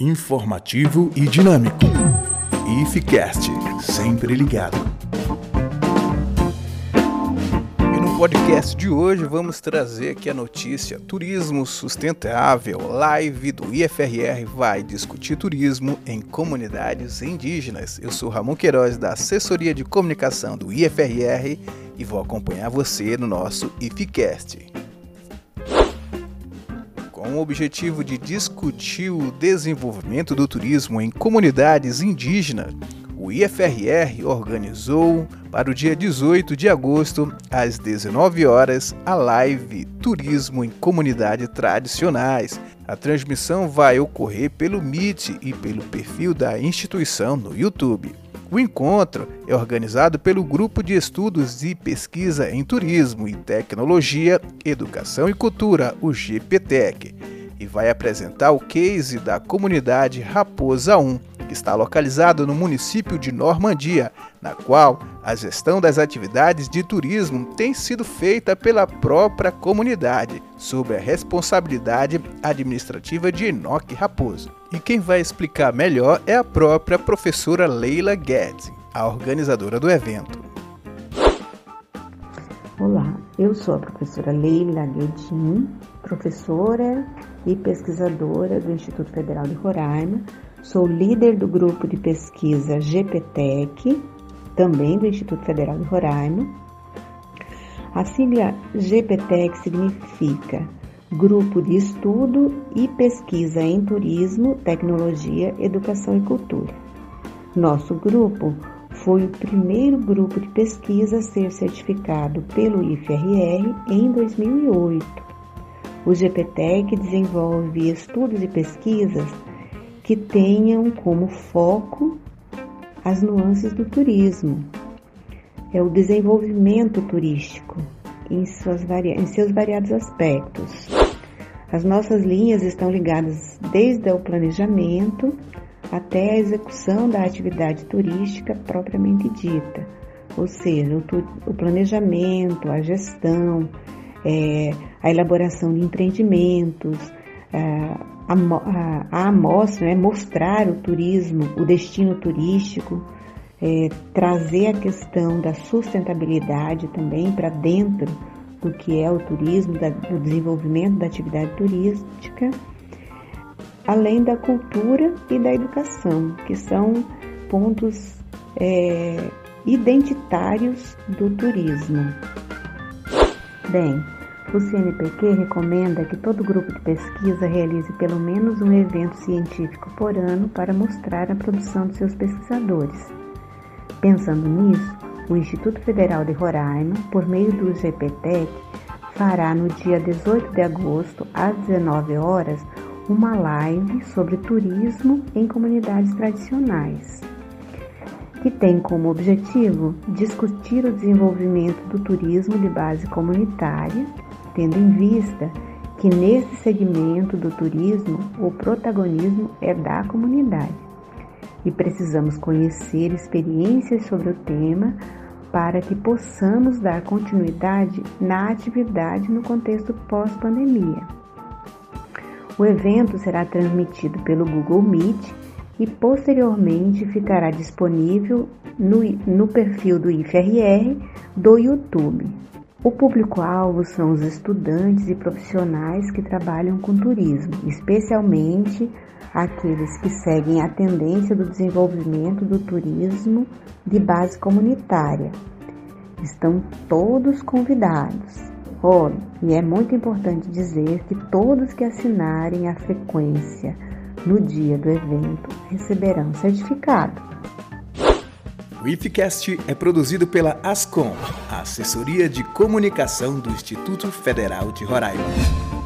informativo e dinâmico. IFCast, sempre ligado. E no podcast de hoje vamos trazer aqui a notícia Turismo Sustentável. Live do IFRR vai discutir turismo em comunidades indígenas. Eu sou Ramon Queiroz da Assessoria de Comunicação do IFRR e vou acompanhar você no nosso IFCast com o objetivo de discutir o desenvolvimento do turismo em comunidades indígenas, o IFRR organizou para o dia 18 de agosto, às 19 horas, a live Turismo em Comunidades Tradicionais. A transmissão vai ocorrer pelo Meet e pelo perfil da instituição no YouTube. O encontro é organizado pelo Grupo de Estudos e Pesquisa em Turismo e Tecnologia, Educação e Cultura, o GPTEC, e vai apresentar o case da comunidade Raposa 1, que está localizado no município de Normandia, na qual a gestão das atividades de turismo tem sido feita pela própria comunidade, sob a responsabilidade administrativa de Enoque Raposo. E quem vai explicar melhor é a própria professora Leila Guedes, a organizadora do evento. Olá, eu sou a professora Leila Guedin, professora e pesquisadora do Instituto Federal de Roraima, Sou líder do grupo de pesquisa GPTEC, também do Instituto Federal de Roraima. A sigla GPTEC significa Grupo de Estudo e Pesquisa em Turismo, Tecnologia, Educação e Cultura. Nosso grupo foi o primeiro grupo de pesquisa a ser certificado pelo IFRR em 2008. O GPTEC desenvolve estudos e pesquisas que tenham como foco as nuances do turismo, é o desenvolvimento turístico em, suas em seus variados aspectos. As nossas linhas estão ligadas desde o planejamento até a execução da atividade turística propriamente dita, ou seja, o, o planejamento, a gestão, é, a elaboração de empreendimentos, a, a, amostra, né, mostrar o turismo, o destino turístico, é, trazer a questão da sustentabilidade também para dentro do que é o turismo, da, do desenvolvimento da atividade turística, além da cultura e da educação, que são pontos é, identitários do turismo. Bem, o CNPq recomenda que todo grupo de pesquisa realize pelo menos um evento científico por ano para mostrar a produção de seus pesquisadores. Pensando nisso, o Instituto Federal de Roraima, por meio do GPTEC, fará no dia 18 de agosto, às 19 horas, uma live sobre turismo em comunidades tradicionais, que tem como objetivo discutir o desenvolvimento do turismo de base comunitária tendo em vista que nesse segmento do turismo o protagonismo é da comunidade e precisamos conhecer experiências sobre o tema para que possamos dar continuidade na atividade no contexto pós-pandemia. O evento será transmitido pelo Google Meet e posteriormente ficará disponível no, no perfil do IFRR do YouTube. O público-alvo são os estudantes e profissionais que trabalham com turismo, especialmente aqueles que seguem a tendência do desenvolvimento do turismo de base comunitária. Estão todos convidados. Oh, e é muito importante dizer que todos que assinarem a frequência no dia do evento receberão certificado. O IFCast é produzido pela ASCOM, a Assessoria de Comunicação do Instituto Federal de Roraima.